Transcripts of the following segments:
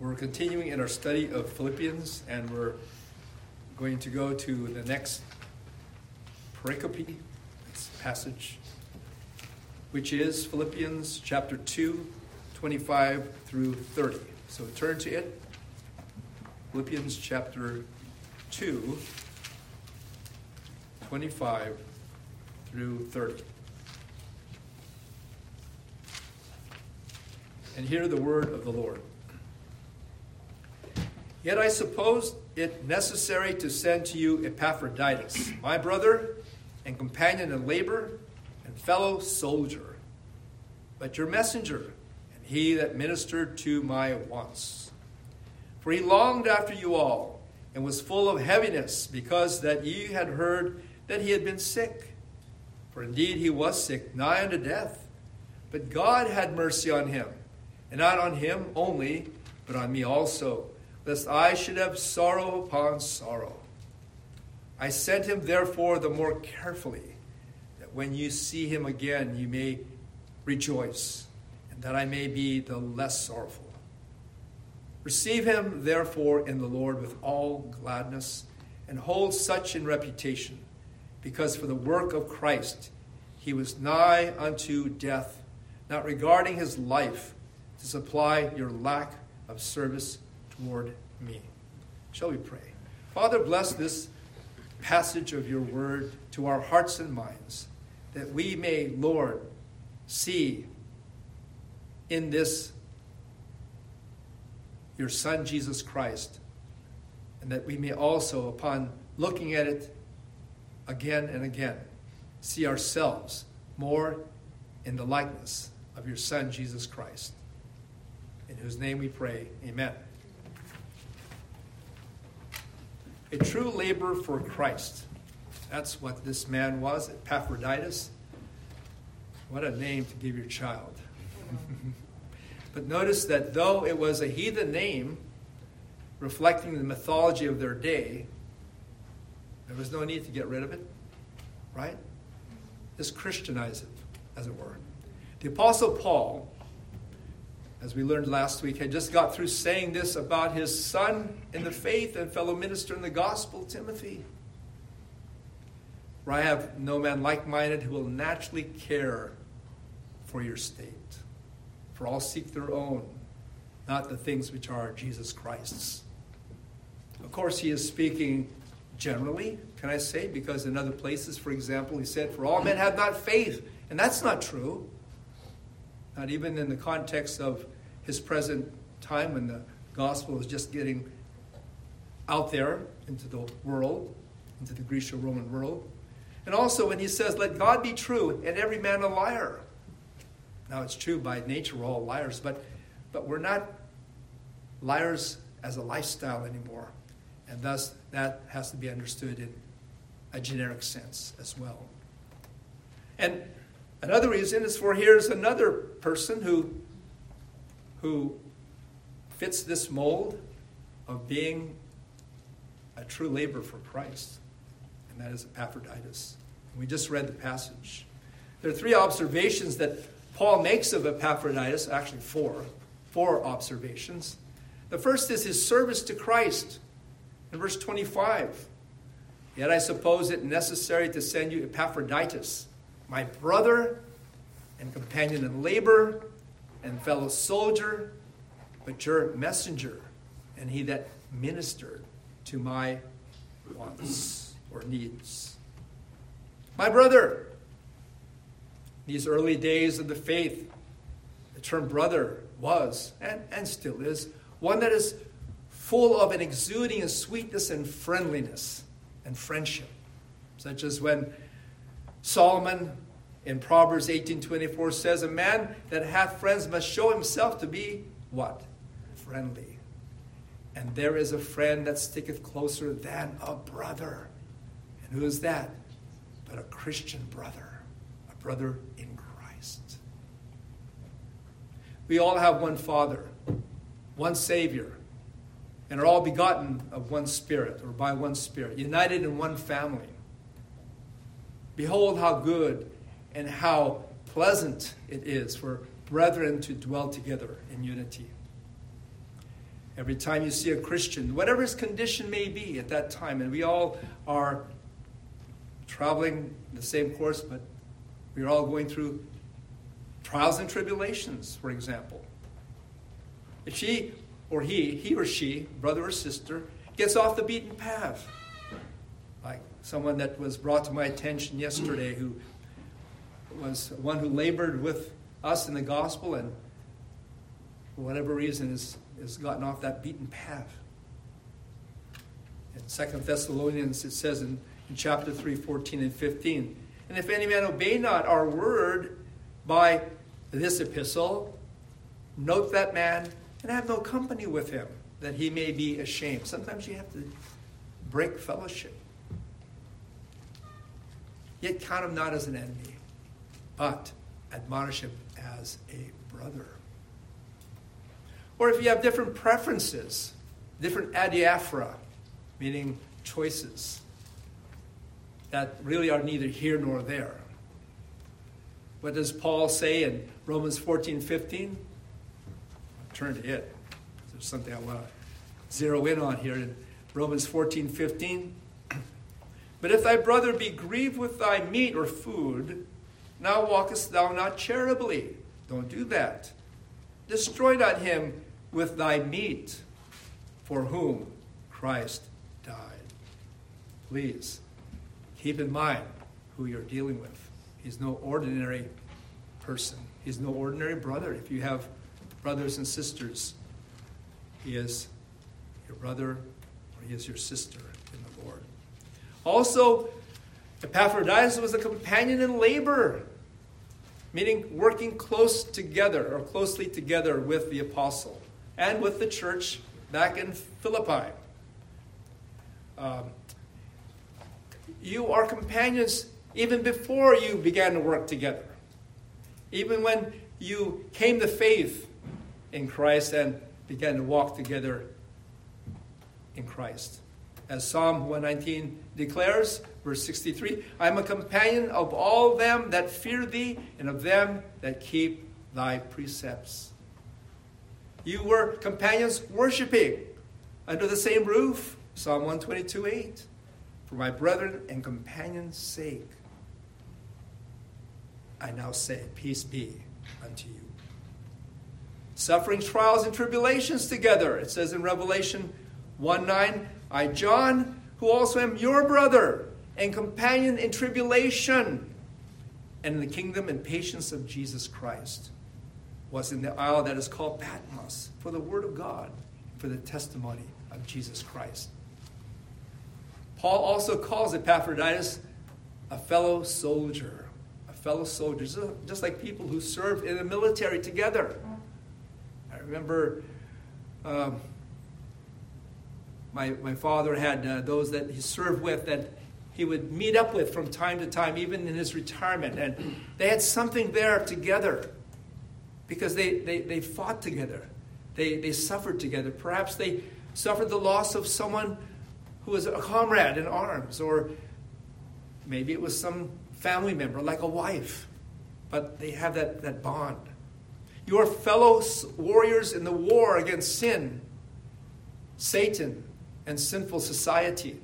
We're continuing in our study of Philippians, and we're going to go to the next pericope, passage, which is Philippians chapter 2, 25 through 30. So turn to it. Philippians chapter 2, 25 through 30. And hear the word of the Lord. Yet I suppose it necessary to send to you Epaphroditus, my brother and companion in labor and fellow soldier, but your messenger, and he that ministered to my wants. For he longed after you all, and was full of heaviness, because that ye had heard that he had been sick. For indeed he was sick, nigh unto death. But God had mercy on him, and not on him only, but on me also lest I should have sorrow upon sorrow. I sent him therefore the more carefully, that when you see him again you may rejoice, and that I may be the less sorrowful. Receive him therefore in the Lord with all gladness, and hold such in reputation, because for the work of Christ he was nigh unto death, not regarding his life to supply your lack of service toward me. Shall we pray? Father, bless this passage of your word to our hearts and minds, that we may, Lord, see in this your Son, Jesus Christ, and that we may also, upon looking at it again and again, see ourselves more in the likeness of your Son, Jesus Christ. In whose name we pray, amen. A true laborer for Christ. That's what this man was, Epaphroditus. What a name to give your child. but notice that though it was a heathen name, reflecting the mythology of their day, there was no need to get rid of it, right? Just Christianize it, as it were. The Apostle Paul as we learned last week, had just got through saying this about his son in the faith and fellow minister in the gospel, Timothy. For I have no man like minded who will naturally care for your state. For all seek their own, not the things which are Jesus Christ's. Of course, he is speaking generally, can I say, because in other places, for example, he said, For all men have not faith. And that's not true not even in the context of his present time when the gospel is just getting out there into the world, into the Greco Roman world. And also when he says, Let God be true and every man a liar. Now it's true by nature we're all liars, but, but we're not liars as a lifestyle anymore. And thus that has to be understood in a generic sense as well. And Another reason is for here's another person who, who fits this mold of being a true laborer for Christ, and that is Epaphroditus. We just read the passage. There are three observations that Paul makes of Epaphroditus, actually, four, four observations. The first is his service to Christ in verse 25. Yet I suppose it necessary to send you Epaphroditus my brother and companion in labor and fellow soldier, but your messenger and he that ministered to my wants or needs. My brother, these early days of the faith, the term brother was and, and still is one that is full of an exuding of sweetness and friendliness and friendship, such as when Solomon in Proverbs 18:24 says, "A man that hath friends must show himself to be what? Friendly. And there is a friend that sticketh closer than a brother. And who is that? But a Christian brother, a brother in Christ. We all have one Father, one Savior, and are all begotten of one Spirit, or by one Spirit, united in one family. Behold how good and how pleasant it is for brethren to dwell together in unity. Every time you see a Christian, whatever his condition may be at that time, and we all are traveling the same course, but we're all going through trials and tribulations, for example. If she or he, he or she, brother or sister, gets off the beaten path, like someone that was brought to my attention yesterday who was one who labored with us in the gospel and for whatever reason has, has gotten off that beaten path. In Second Thessalonians it says in, in chapter 3, 14 and 15, And if any man obey not our word by this epistle, note that man and have no company with him, that he may be ashamed. Sometimes you have to break fellowship. Yet count him not as an enemy, but admonish him as a brother. Or if you have different preferences, different adiaphora, meaning choices, that really are neither here nor there. What does Paul say in Romans 14 15? Turn to it. There's something I want to zero in on here in Romans 14 15. But if thy brother be grieved with thy meat or food, now walkest thou not charitably. Don't do that. Destroy not him with thy meat, for whom Christ died. Please keep in mind who you're dealing with. He's no ordinary person, he's no ordinary brother. If you have brothers and sisters, he is your brother or he is your sister in the Lord. Also, Epaphroditus was a companion in labor, meaning working close together or closely together with the apostle and with the church back in Philippi. Um, you are companions even before you began to work together. Even when you came to faith in Christ and began to walk together in Christ. As Psalm 119 declares, verse 63 I am a companion of all them that fear thee and of them that keep thy precepts. You were companions worshiping under the same roof, Psalm 122 8. For my brethren and companions' sake, I now say, Peace be unto you. Suffering, trials, and tribulations together. It says in Revelation 1 9, I, John, who also am your brother and companion in tribulation and in the kingdom and patience of Jesus Christ, was in the isle that is called Patmos for the word of God, for the testimony of Jesus Christ. Paul also calls Epaphroditus a fellow soldier a fellow soldier, just like people who served in the military together. I remember um, my, my father had uh, those that he served with that he would meet up with from time to time, even in his retirement. And they had something there together because they, they, they fought together, they, they suffered together. Perhaps they suffered the loss of someone who was a comrade in arms, or maybe it was some family member, like a wife, but they have that, that bond. You are fellow warriors in the war against sin, Satan, and sinful society.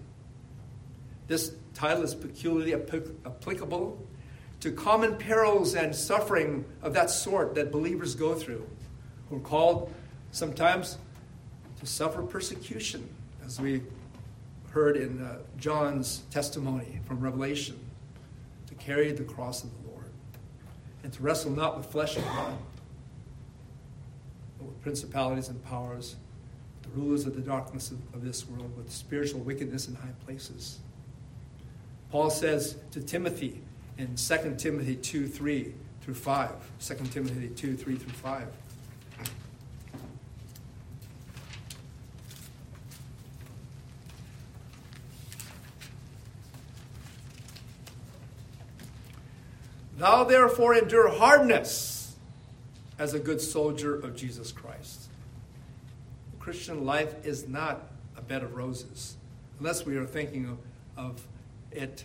This title is peculiarly applicable to common perils and suffering of that sort that believers go through, who are called sometimes to suffer persecution, as we heard in uh, John's testimony from Revelation to carry the cross of the Lord, and to wrestle not with flesh and blood, but with principalities and powers, rulers of the darkness of, of this world, with spiritual wickedness in high places. Paul says to Timothy in 2 Timothy 2 3 through 5, 2 Timothy 2 3 through 5. Thou therefore endure hardness as a good soldier of Jesus Christ. Christian life is not a bed of roses, unless we are thinking of, of it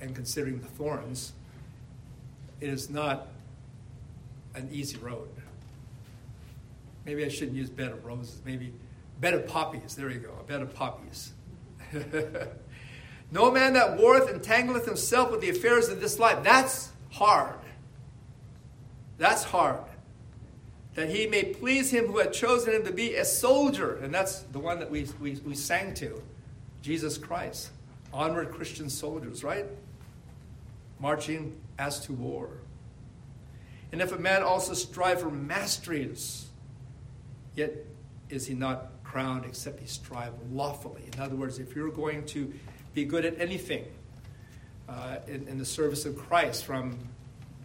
and considering the thorns. It is not an easy road. Maybe I shouldn't use bed of roses. Maybe bed of poppies. There you go, a bed of poppies. no man that warreth entangleth himself with the affairs of this life. That's hard. That's hard. That he may please him who had chosen him to be a soldier. And that's the one that we, we, we sang to Jesus Christ. Onward Christian soldiers, right? Marching as to war. And if a man also strive for masteries, yet is he not crowned except he strive lawfully. In other words, if you're going to be good at anything uh, in, in the service of Christ, from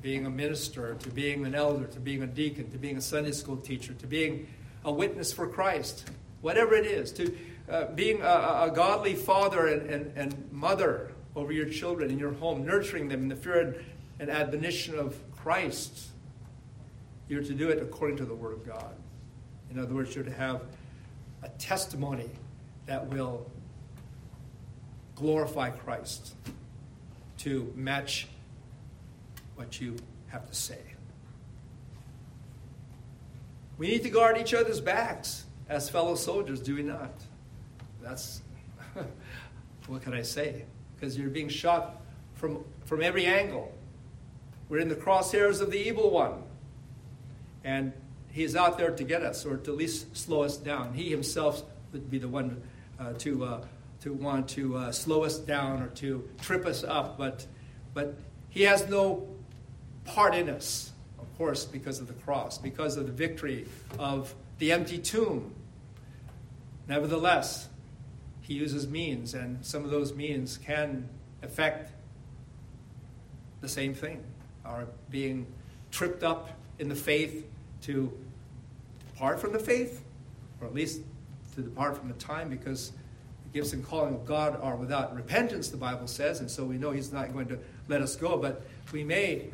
being a minister to being an elder to being a deacon to being a Sunday school teacher to being a witness for Christ, whatever it is, to uh, being a, a, godly father and, and, and, mother over your children in your home, nurturing them in the fear and, and admonition of Christ, you're to do it according to the Word of God. In other words, you're to have a testimony that will glorify Christ to match what you have to say. We need to guard each other's backs as fellow soldiers, do we not? That's what can I say? Because you're being shot from, from every angle. We're in the crosshairs of the evil one. And he's out there to get us or to at least slow us down. He himself would be the one uh, to, uh, to want to uh, slow us down or to trip us up, but, but he has no part in us, of course, because of the cross, because of the victory of the empty tomb. Nevertheless, he uses means, and some of those means can affect the same thing our being tripped up in the faith to depart from the faith, or at least to depart from the time, because the gifts and calling of God are without repentance, the Bible says, and so we know He's not going to let us go. But we may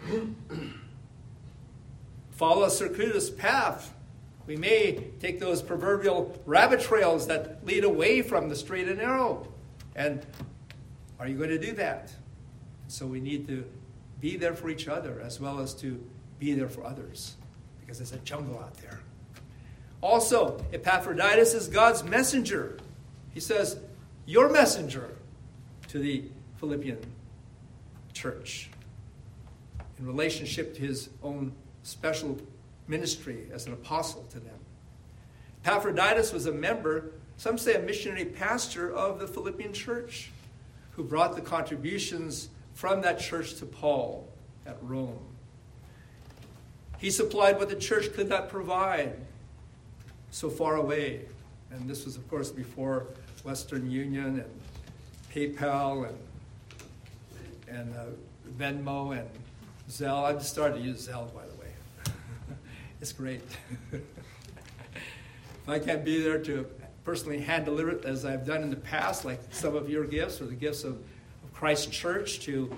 follow a circuitous path. We may take those proverbial rabbit trails that lead away from the straight and narrow. And are you going to do that? So we need to be there for each other as well as to be there for others because there's a jungle out there. Also, Epaphroditus is God's messenger. He says, Your messenger to the Philippian church in relationship to his own special ministry as an apostle to them. Epaphroditus was a member, some say a missionary pastor of the Philippian church, who brought the contributions from that church to Paul at Rome. He supplied what the church could not provide so far away. And this was, of course, before Western Union and PayPal and, and uh, Venmo and Zelle. I've just started to use Zelle, by the way. it's great. if I can't be there to personally hand deliver it as I've done in the past, like some of your gifts or the gifts of, of Christ Church to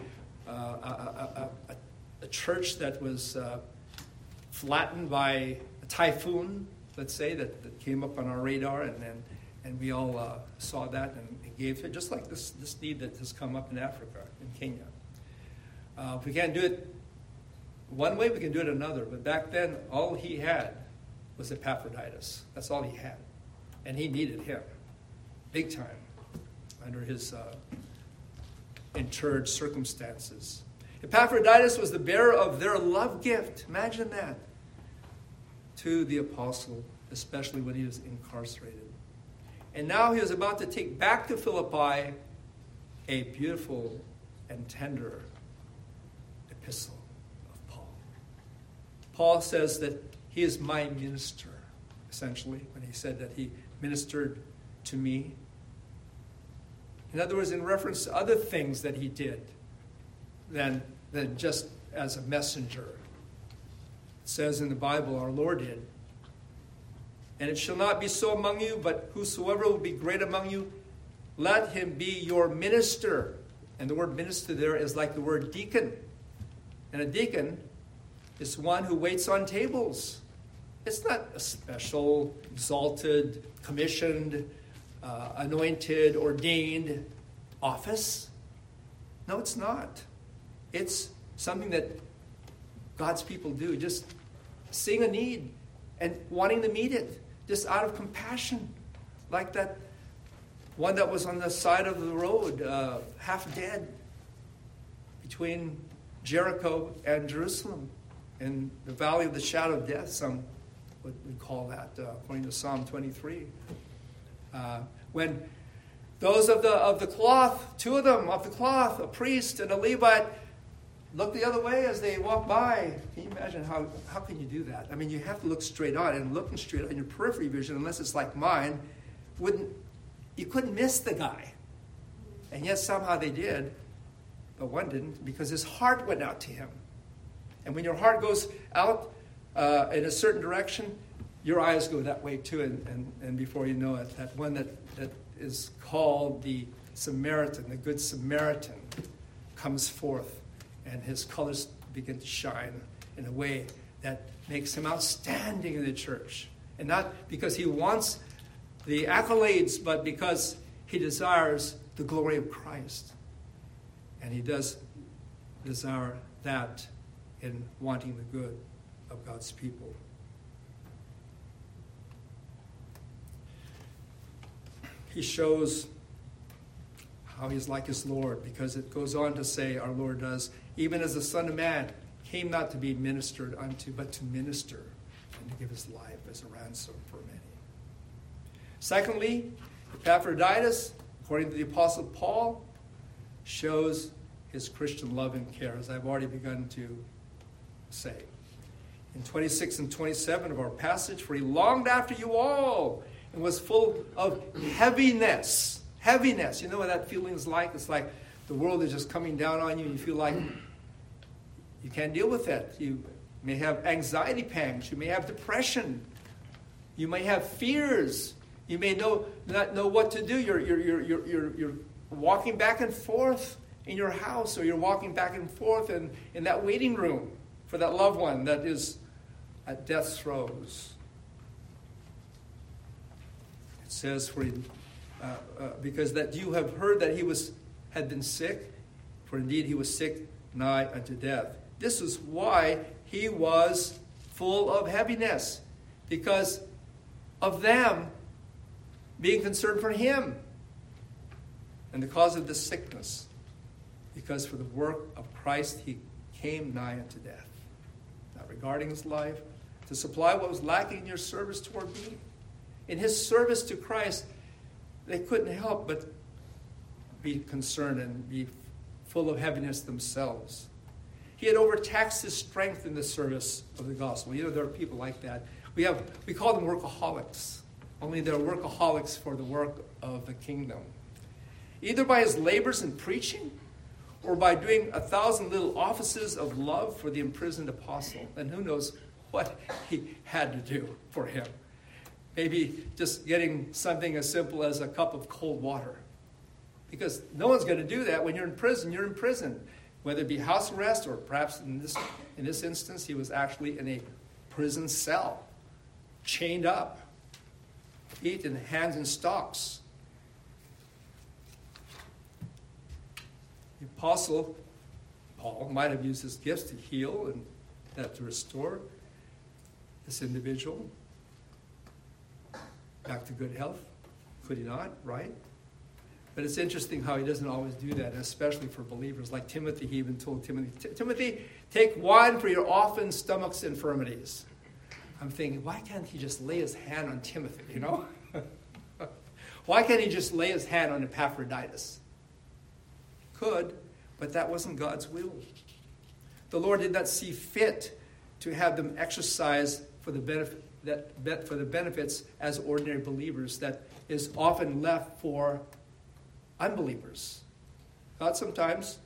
uh, a, a, a, a, church that was uh, flattened by a typhoon let's say, that, that came up on our radar, and then and we all uh, saw that and, and gave it, just like this, this need that has come up in Africa, in Kenya. Uh, if we can't do it one way, we can do it another. But back then, all he had was Epaphroditus. That's all he had. And he needed him, big time, under his uh, interred circumstances. Epaphroditus was the bearer of their love gift. Imagine that to the apostle, especially when he was incarcerated. And now he was about to take back to Philippi a beautiful and tender epistle. Paul says that he is my minister, essentially, when he said that he ministered to me. In other words, in reference to other things that he did than, than just as a messenger it says in the Bible, our Lord did. And it shall not be so among you, but whosoever will be great among you, let him be your minister. And the word minister there is like the word deacon. And a deacon is one who waits on tables. It's not a special, exalted, commissioned, uh, anointed, ordained office. No, it's not. It's something that God's people do. Just seeing a need and wanting to meet it, just out of compassion like that one that was on the side of the road, uh, half dead, between Jericho and Jerusalem, in the valley of the shadow of death, some would, would call that, uh, according to Psalm 23. Uh, when those of the, of the cloth, two of them of the cloth, a priest and a Levite, look the other way as they walk by. Can you imagine how, how can you do that? I mean, you have to look straight on, and looking straight on your periphery vision, unless it's like mine, wouldn't you couldn't miss the guy. And yet somehow they did, but one didn't because his heart went out to him. And when your heart goes out uh, in a certain direction, your eyes go that way too. And, and, and before you know it, that one that, that is called the Samaritan, the Good Samaritan, comes forth and his colors begin to shine in a way that makes him outstanding in the church. And not because he wants the accolades, but because he desires the glory of Christ. And he does desire that in wanting the good of God's people. He shows how he's like his Lord because it goes on to say, our Lord does, even as the Son of Man came not to be ministered unto, but to minister and to give his life as a ransom for many. Secondly, Epaphroditus, according to the Apostle Paul, shows his Christian love and care, as I've already begun to say. In 26 and 27 of our passage, for he longed after you all and was full of heaviness. Heaviness. You know what that feeling is like? It's like the world is just coming down on you and you feel like you can't deal with it. You may have anxiety pangs. You may have depression. You may have fears. You may know, not know what to do. You're, you're, you're, you're, you're, you're walking back and forth in your house, or you're walking back and forth in, in that waiting room for that loved one that is at death's throes. It says, for uh, uh, because that you have heard that he was had been sick, for indeed he was sick nigh unto death. This is why he was full of heaviness, because of them being concerned for him and the cause of the sickness, because for the work of Christ he came nigh unto death, Uh, regarding his life, to supply what was lacking in your service toward me. In his service to Christ, they couldn't help but be concerned and be full of heaviness themselves. He had overtaxed his strength in the service of the gospel. You know, there are people like that. We have we call them workaholics. Only they're workaholics for the work of the kingdom. Either by his labors in preaching or by doing a thousand little offices of love for the imprisoned apostle. And who knows what he had to do for him. Maybe just getting something as simple as a cup of cold water. Because no one's going to do that when you're in prison. You're in prison, whether it be house arrest or perhaps in this, in this instance, he was actually in a prison cell, chained up, feet and hands in stocks. The apostle Paul might have used his gifts to heal and that to restore this individual back to good health. Could he not? Right? But it's interesting how he doesn't always do that, especially for believers. Like Timothy, he even told Timothy, Timothy, take wine for your often stomach's infirmities. I'm thinking, why can't he just lay his hand on Timothy, you know? why can't he just lay his hand on Epaphroditus? Could, but that wasn't God's will. The Lord did not see fit to have them exercise for the benefit that for the benefits as ordinary believers that is often left for unbelievers. God sometimes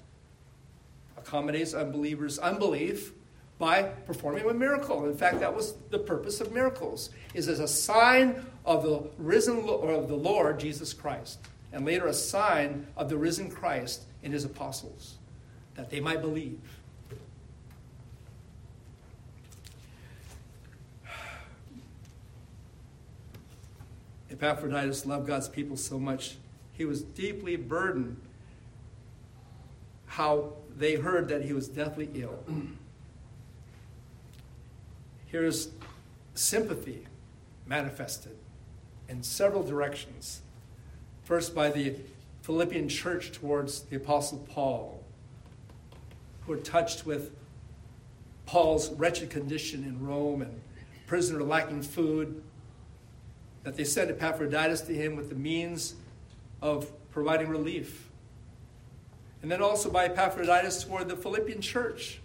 accommodates unbelievers' unbelief by performing a miracle. In fact, that was the purpose of miracles, is as a sign of the risen or of the Lord Jesus Christ, and later a sign of the risen Christ in his apostles, that they might believe. Epaphroditus loved God's people so much, he was deeply burdened how they heard that he was deathly ill. Here's sympathy manifested. in several directions. First, by the Philippian church towards the Apostle Paul, who were touched with Paul's wretched condition in Rome and prisoner lacking food, that they sent Epaphroditus to him with the means of providing relief. And then also by Epaphroditus toward the Philippian church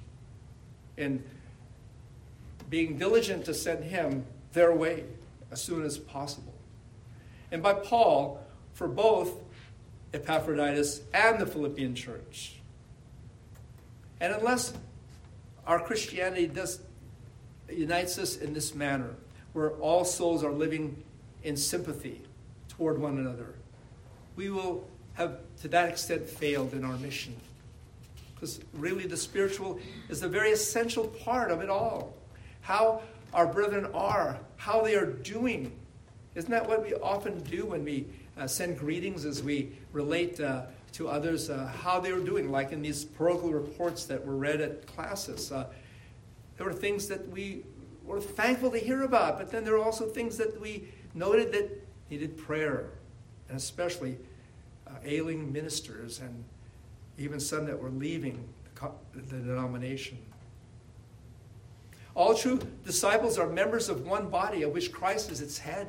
in being diligent to send him their way as soon as possible. And by Paul for both Epaphroditus and the Philippian church. And unless our Christianity does unites us in this manner, where all souls are living in sympathy toward one another, we will have to that extent failed in our mission. Because really, the spiritual is the very essential part of it all. How our brethren are, how they are doing. Isn't that what we often do when we uh, send greetings as we relate uh, to others uh, how they were doing, like in these parochial reports that were read at classis. Uh, there were things that we were thankful to hear about, but then there were also things that we noted that needed prayer, and especially uh, ailing ministers and even some that were leaving the, the denomination. All true disciples are members of one body of which Christ is its head.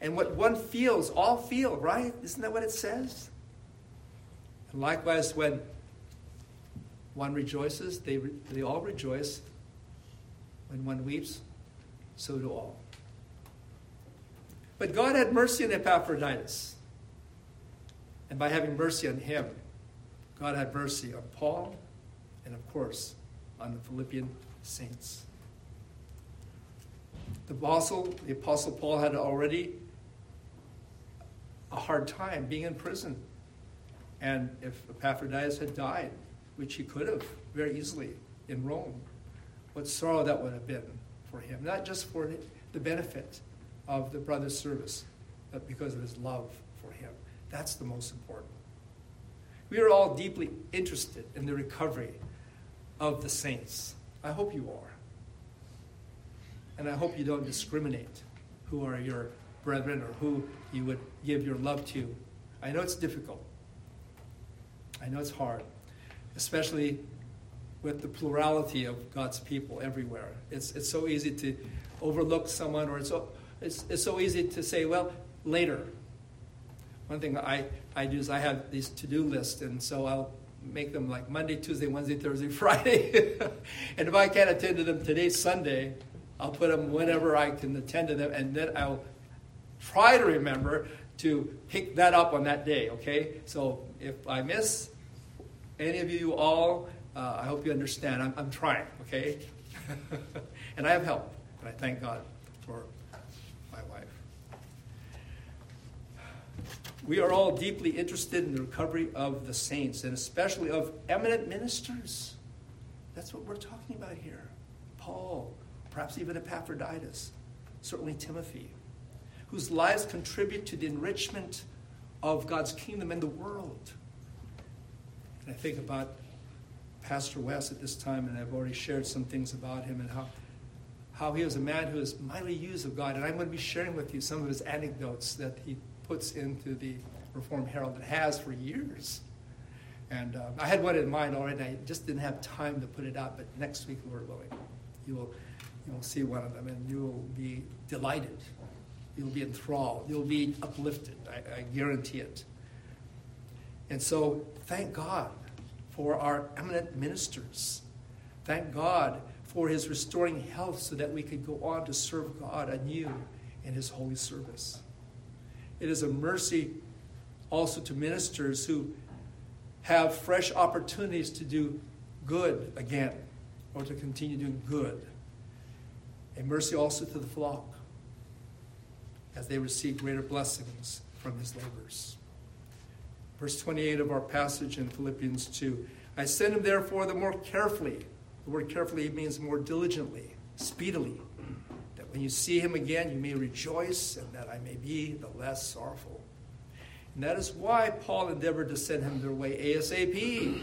And what one feels, all feel, right? Isn't that what it says? And likewise, when one rejoices, they, they all rejoice. When one weeps, so do all. But God had mercy on Epaphroditus. And by having mercy on him, God had mercy on Paul and, of course, on the Philippian saints. The apostle, the apostle Paul had already a hard time being in prison. And if Epaphroditus had died, which he could have very easily in Rome, what sorrow that would have been for him. Not just for the benefit of the brother's service, but because of his love for him. That's the most important. We are all deeply interested in the recovery of the saints. I hope you are. And I hope you don't discriminate who are your brethren or who you would give your love to. I know it's difficult. I know it's hard, especially with the plurality of God's people everywhere. It's, it's so easy to overlook someone, or it's so, it's, it's so easy to say, well, later. One thing I, I do is I have these to do lists, and so I'll make them like Monday, Tuesday, Wednesday, Thursday, Friday. and if I can't attend to them today, Sunday, I'll put them whenever I can attend to them, and then I'll try to remember to pick that up on that day, okay? So if I miss any of you all, uh, I hope you understand. I'm, I'm trying, okay? and I have help, and I thank God for my wife. We are all deeply interested in the recovery of the saints, and especially of eminent ministers. That's what we're talking about here. Paul, perhaps even Epaphroditus, certainly Timothy whose lives contribute to the enrichment of God's kingdom and the world. And I think about Pastor West at this time, and I've already shared some things about him and how, how he was a man who was mightily used of God. And I'm going to be sharing with you some of his anecdotes that he puts into the Reformed Herald and has for years. And uh, I had one in mind already. I just didn't have time to put it out, but next week, Lord willing, you will, you will see one of them and you will be delighted You'll be enthralled. You'll be uplifted. I, I guarantee it. And so, thank God for our eminent ministers. Thank God for his restoring health so that we could go on to serve God anew in his holy service. It is a mercy also to ministers who have fresh opportunities to do good again or to continue doing good. A mercy also to the flock as they receive greater blessings from his labors. Verse 28 of our passage in Philippians 2 I send him therefore the more carefully. The word carefully means more diligently, speedily, that when you see him again, you may rejoice and that I may be the less sorrowful. And that is why Paul endeavored to send him their way ASAP,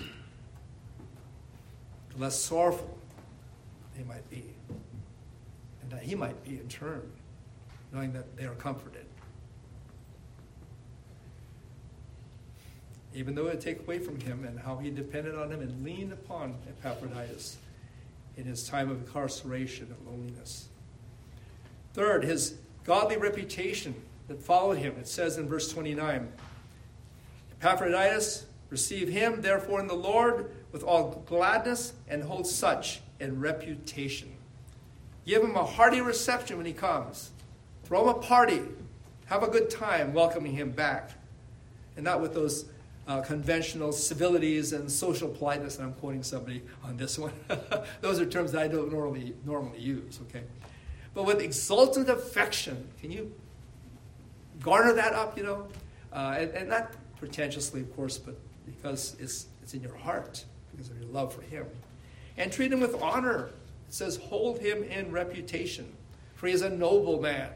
the less sorrowful they might be, and that he might be in turn knowing that they are comforted. Even though it take away from him and how he depended on him and leaned upon Epaphroditus in his time of incarceration and loneliness. Third, his godly reputation that followed him. It says in verse 29 Epaphroditus, receive him, therefore, in the Lord with all gladness and hold such in reputation. Give him a hearty reception when he comes. Throw him a party. Have a good time welcoming him back. And not with those uh, conventional civilities and social politeness. And I'm quoting somebody on this one. those are terms that I don't normally, normally use, okay? But with exultant affection, can you garner that up, you know? Uh, and, and not pretentiously, of course, but because it's, it's in your heart, because of your love for him. And treat him with honor. It says, hold him in reputation, for he is a noble man.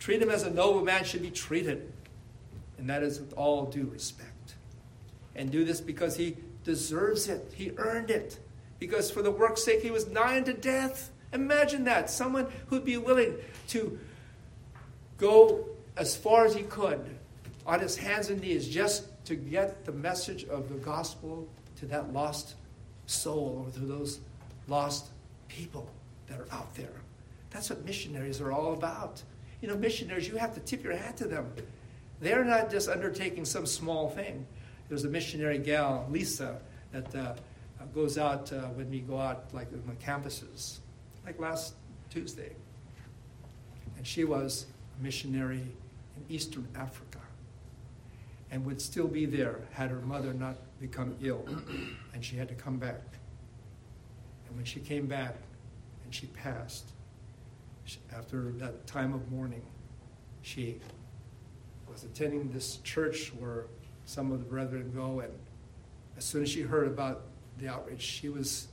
Treat him as a noble man should be treated, and that is with all due respect. And do this because he deserves it, he earned it. Because for the work's sake, he was nigh unto death. Imagine that. Someone who'd be willing to go as far as he could on his hands and knees just to get the message of the gospel to that lost soul or to those lost people that are out there. That's what missionaries are all about. You know, missionaries, you have to tip your hat to them. They're not just undertaking some small thing. There's a missionary gal, Lisa, that uh, goes out uh, when we go out, like on the campuses, like last Tuesday. And she was a missionary in Eastern Africa and would still be there had her mother not become ill and she had to come back. And when she came back and she passed, after that time of mourning, she was attending this church where some of the brethren go, and as soon as she heard about the outreach, she was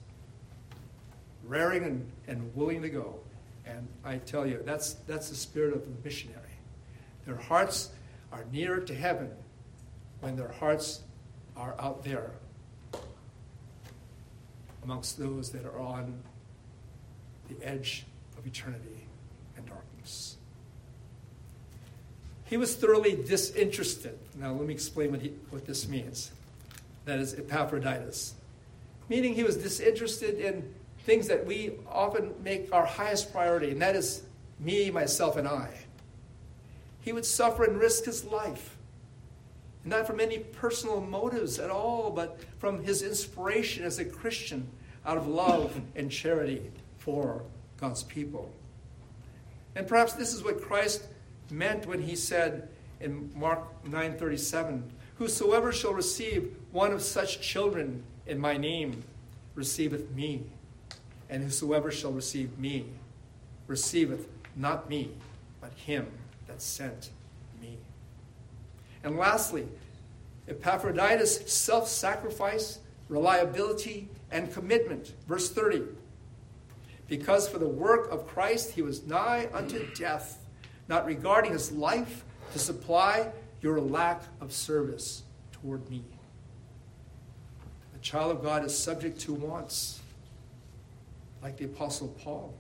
raring and, and willing to go. And I tell you, that's, that's the spirit of the missionary. Their hearts are nearer to heaven when their hearts are out there amongst those that are on the edge of eternity and darkness. He was thoroughly disinterested. Now, let me explain what, he, what this means. That is Epaphroditus. Meaning he was disinterested in things that we often make our highest priority, and that is me, myself, and I. He would suffer and risk his life not from any personal motives at all, but from his inspiration as a Christian out of love and charity for God's people. And perhaps this is what Christ meant when he said in Mark 9:37, "Whosoever shall receive one of such children in my name receiveth me, and whosoever shall receive me receiveth not me, but him that sent me." and lastly, Epaphroditus' self sacrifice, reliability, and commitment. Verse 30. Because for the work of Christ he was nigh unto death, not regarding his life to supply your lack of service toward me. A child of God is subject to wants, like the Apostle Paul.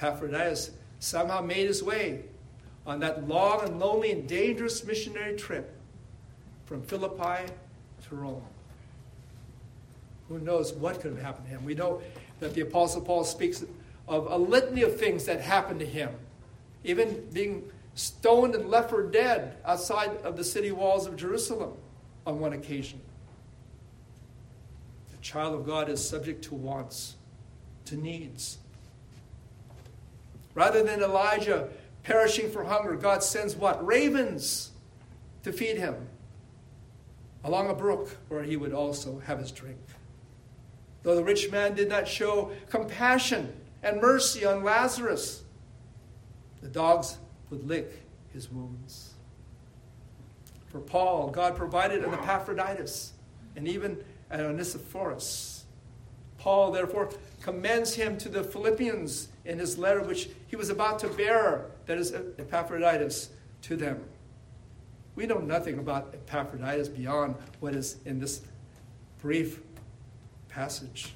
Epaphroditus somehow made his way on that long and lonely and dangerous missionary trip from Philippi to Rome. Who knows what could have happened to him? We know that the Apostle Paul speaks of a litany of things that happened to him, even being stoned and left for dead outside of the city walls of Jerusalem on one occasion. The child of God is subject to wants, to needs. Rather than Elijah perishing for hunger, God sends what? Ravens to feed him along a brook where he would also have his drink. Though the rich man did not show compassion and mercy on Lazarus, the dogs would lick his wounds. For Paul, God provided an Epaphroditus and even an Onesiphorus. Paul, therefore, commends him to the Philippians in his letter, which he was about to bear, that is Epaphroditus, to them. We know nothing about Epaphroditus beyond what is in this brief passage.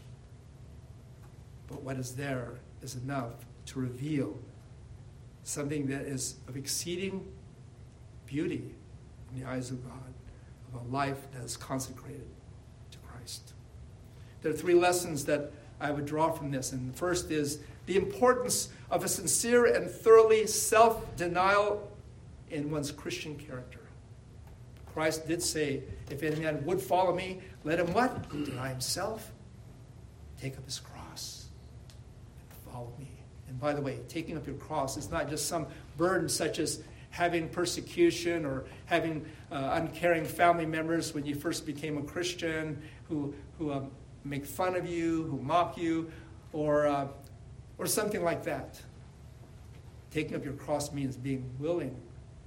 But what is there is enough to reveal something that is of exceeding beauty in the eyes of God, of a life that is consecrated to Christ. There are three lessons that I would draw from this. And the first is the importance of a sincere and thoroughly self denial in one's Christian character. Christ did say, If any man would follow me, let him what? Deny himself, take up his cross, and follow me. And by the way, taking up your cross is not just some burden such as having persecution or having uh, uncaring family members when you first became a Christian who, who um, make fun of you, who mock you, or, uh, or something like that. Taking up your cross means being willing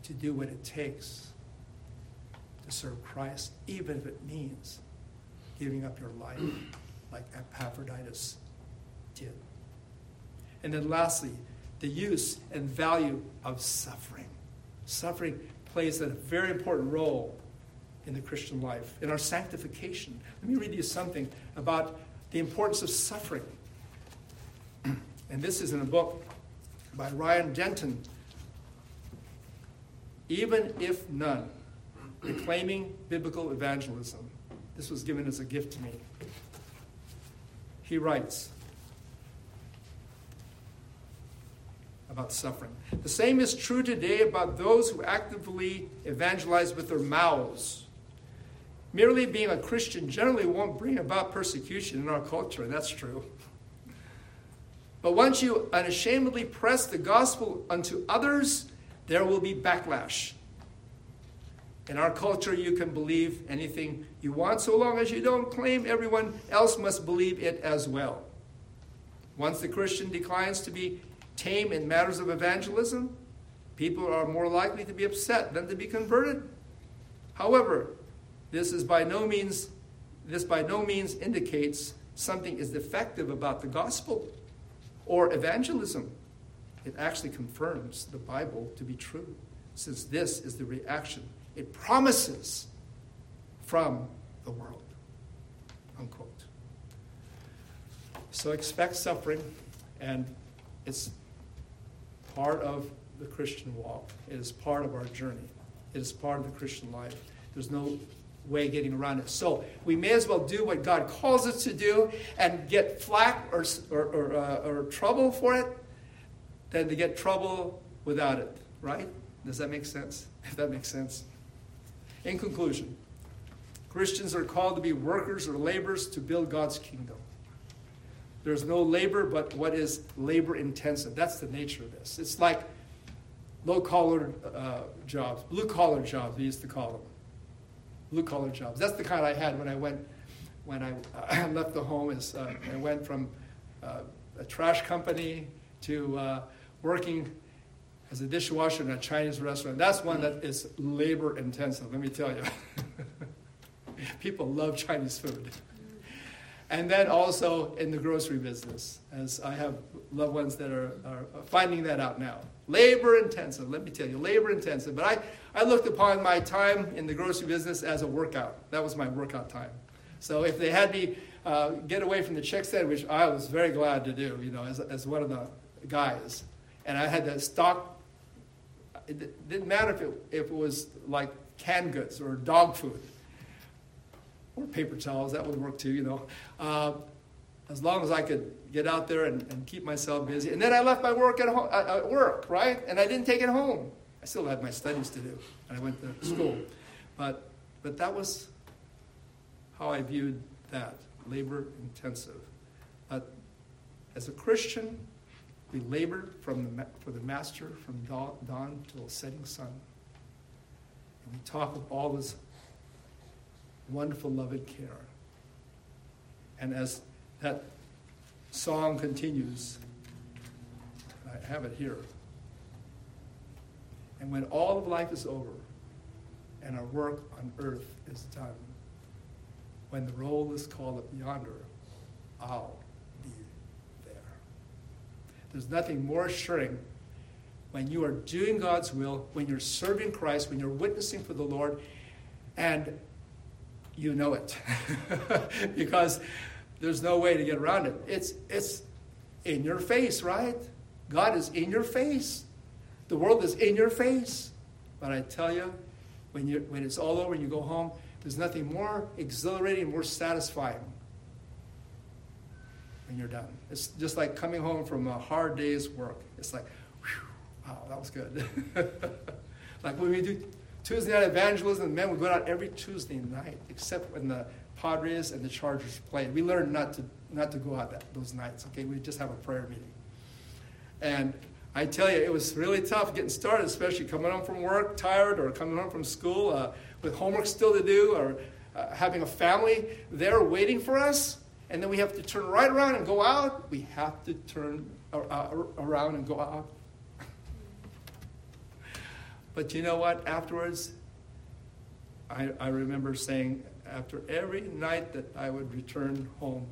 to do what it takes to serve Christ, even if it means giving up your life like Epaphroditus did. And then lastly, the use and value of suffering. Suffering plays a very important role in the Christian life, in our sanctification. Let me read you something about the importance of suffering. and this is in a book by Ryan Denton. Even if none, proclaiming biblical evangelism. This was given as a gift to me. He writes, about suffering. The same is true today about those who actively evangelize with their mouths. Merely being a Christian generally won't bring about persecution in our culture, that's true. But once you unashamedly press the gospel unto others, there will be backlash. In our culture, you can believe anything you want so long as you don't claim everyone else must believe it as well. Once the Christian declines to be tame in matters of evangelism, people are more likely to be upset than to be converted. However, this is by no means this by no means indicates something is defective about the gospel or evangelism. It actually confirms the Bible to be true, since this is the reaction it promises from the world. Unquote. So expect suffering, and it's part of the Christian walk. It is part of our journey. It is part of the Christian life. There's no way getting around it. So we may as well do what God calls us to do and get flack or, or, or, uh, or trouble for it than to get trouble without it, right? Does that make sense? If that makes sense. In conclusion, Christians are called to be workers or laborers to build God's kingdom. There's no labor but what is labor intensive. That's the nature of this. It's like low collar uh, jobs, blue collar jobs, we used to call them. Blue collar jobs. That's the kind I had when I went, when I uh, left the home. Is uh, I went from uh, a trash company to uh, working as a dishwasher in a Chinese restaurant. That's one that is labor intensive, let me tell you. People love Chinese food. And then also in the grocery business, as I have loved ones that are, are finding that out now. Labor intensive, let me tell you, labor intensive. But I, I looked upon my time in the grocery business as a workout. That was my workout time. So if they had me uh, get away from the check chick sandwich, I was very glad to do, you know, as, as one of the guys. And I had to stock, it didn't matter if it, if it was like canned goods or dog food or paper towels, that would work too, you know. Uh, as long as I could get out there and, and, keep myself busy. And then I left my work at, home, at work, right? And I didn't take it home. I still had my studies to do, and I went to school. But, but that was how I viewed that labor intensive. But as a Christian, we labor from the, for the Master from dawn, dawn till setting sun. And we talk of all his wonderful, loving care. And as that song continues, I have it here. And when all of life is over and our work on earth is done, when the roll is called up yonder, I'll. There's nothing more assuring when you are doing God's will, when you're serving Christ, when you're witnessing for the Lord, and you know it because there's no way to get around it. It's, it's in your face, right? God is in your face. The world is in your face. But I tell you, when, you when it's all over and you go home, there's nothing more exhilarating, more satisfying when you're done. It's just like coming home from a hard day's work. It's like, whew, wow, that was good. like when we do Tuesday night evangelism, men, we go out every Tuesday night, except when the Padres and the Chargers play. We learn not to not to go out that, those nights. Okay, we just have a prayer meeting. And I tell you, it was really tough getting started, especially coming home from work tired, or coming home from school uh, with homework still to do, or uh, having a family there waiting for us. And then we have to turn right around and go out. We have to turn around and go out. but you know what? Afterwards, I, I remember saying, after every night that I would return home,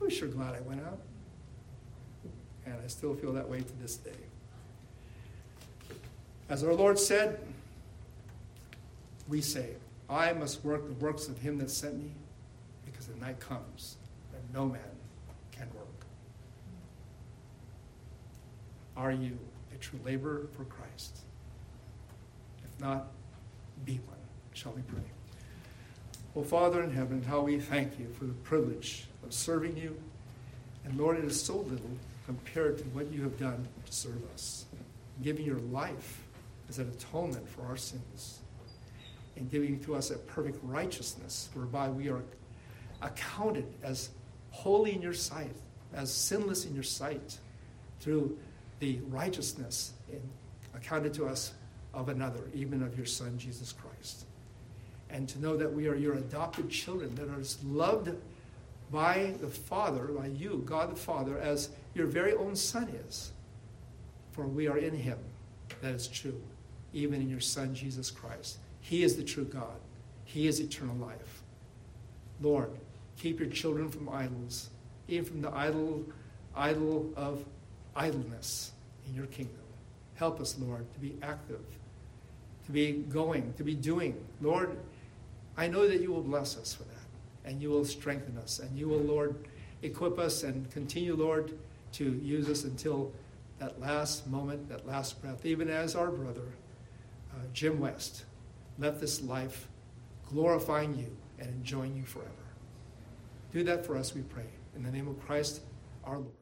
I was sure glad I went out. And I still feel that way to this day. As our Lord said, we say, I must work the works of him that sent me, because the night comes no man can work. Are you a true laborer for Christ? If not, be one. Shall we pray? Oh, Father in heaven, how we thank you for the privilege of serving you. And Lord, it is so little compared to what you have done to serve us, giving your life as an atonement for our sins, and giving to us a perfect righteousness whereby we are accounted as holy in your sight, as sinless in your sight, through the righteousness accounted to us of another, even of your Son, Jesus Christ and to know that we are your adopted children that are loved by the Father, by you, God the Father, as your very own Son is. For we are in Him. That is true, even in your Son, Jesus Christ. He is the true God, He is eternal life. Lord, keep your children from idols, even from the idol, idol of idleness in your kingdom. Help us, Lord, to be active, to be going, to be doing. Lord, I know that you will bless us for that, and you will strengthen us, and you will, Lord, equip us and continue, Lord, to use us until that last moment, that last breath, even as our brother, uh, Jim West, left this life glorifying you and enjoying you forever. Do that for us, we pray. In the name of Christ, our Lord.